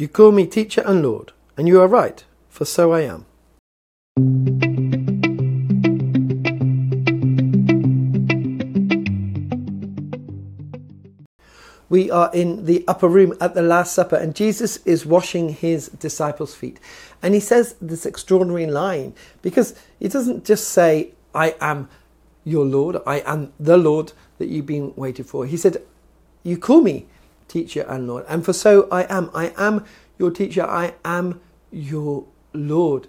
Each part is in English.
You call me teacher and Lord, and you are right, for so I am. We are in the upper room at the Last Supper, and Jesus is washing his disciples' feet. And he says this extraordinary line because he doesn't just say, I am your Lord, I am the Lord that you've been waiting for. He said, You call me teacher and Lord, and for so I am. I am your teacher, I am your Lord.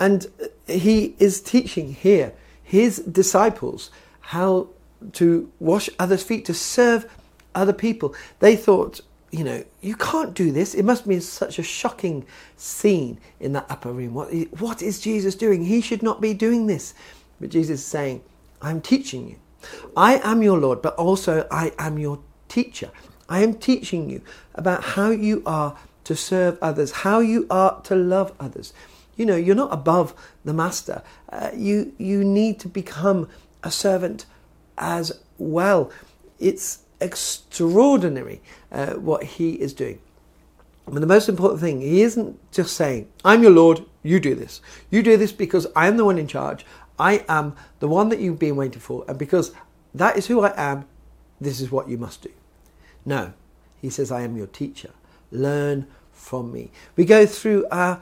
And he is teaching here his disciples how to wash others' feet, to serve other people. They thought, you know, you can't do this. It must be such a shocking scene in that upper room. What is, what is Jesus doing? He should not be doing this. But Jesus is saying, I'm teaching you. I am your Lord, but also I am your teacher. I am teaching you about how you are to serve others, how you are to love others. You know, you're not above the master. Uh, you you need to become a servant as well. It's extraordinary uh, what he is doing. But the most important thing, he isn't just saying, I'm your Lord, you do this. You do this because I am the one in charge. I am the one that you've been waiting for. And because that is who I am, this is what you must do. No, he says, I am your teacher. Learn from me. We go through our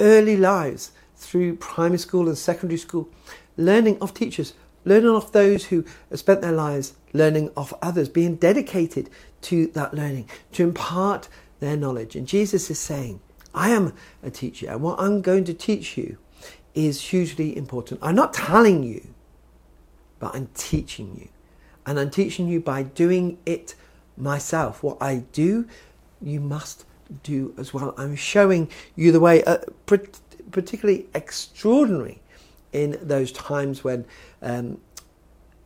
early lives, through primary school and secondary school, learning of teachers, learning of those who have spent their lives learning of others, being dedicated to that learning, to impart their knowledge. And Jesus is saying, I am a teacher, and what I'm going to teach you is hugely important. I'm not telling you, but I'm teaching you. And I'm teaching you by doing it myself. What I do, you must do as well. I'm showing you the way, uh, particularly extraordinary in those times when um,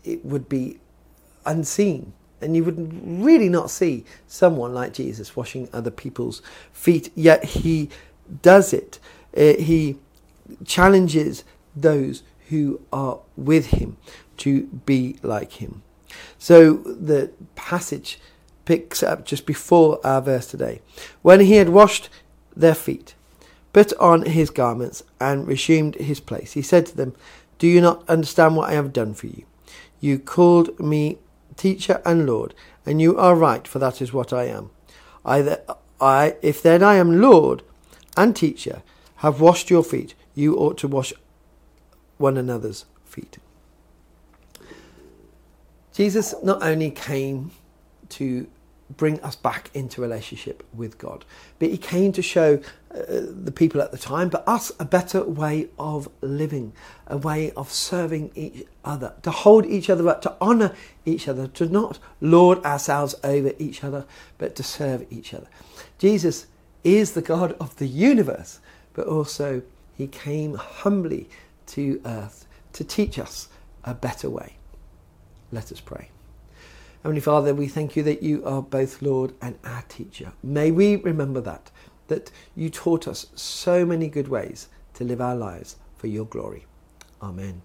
it would be unseen. And you would really not see someone like Jesus washing other people's feet, yet he does it. Uh, he challenges those who are with him to be like him. So the passage picks up just before our verse today. When he had washed their feet, put on his garments, and resumed his place, he said to them, Do you not understand what I have done for you? You called me teacher and Lord, and you are right, for that is what I am. I, I, if then I am Lord and teacher, have washed your feet, you ought to wash one another's feet. Jesus not only came to bring us back into relationship with God. But he came to show uh, the people at the time, but us, a better way of living, a way of serving each other, to hold each other up, to honour each other, to not lord ourselves over each other, but to serve each other. Jesus is the God of the universe, but also he came humbly to earth to teach us a better way. Let us pray. Heavenly Father, we thank you that you are both Lord and our teacher. May we remember that, that you taught us so many good ways to live our lives for your glory. Amen.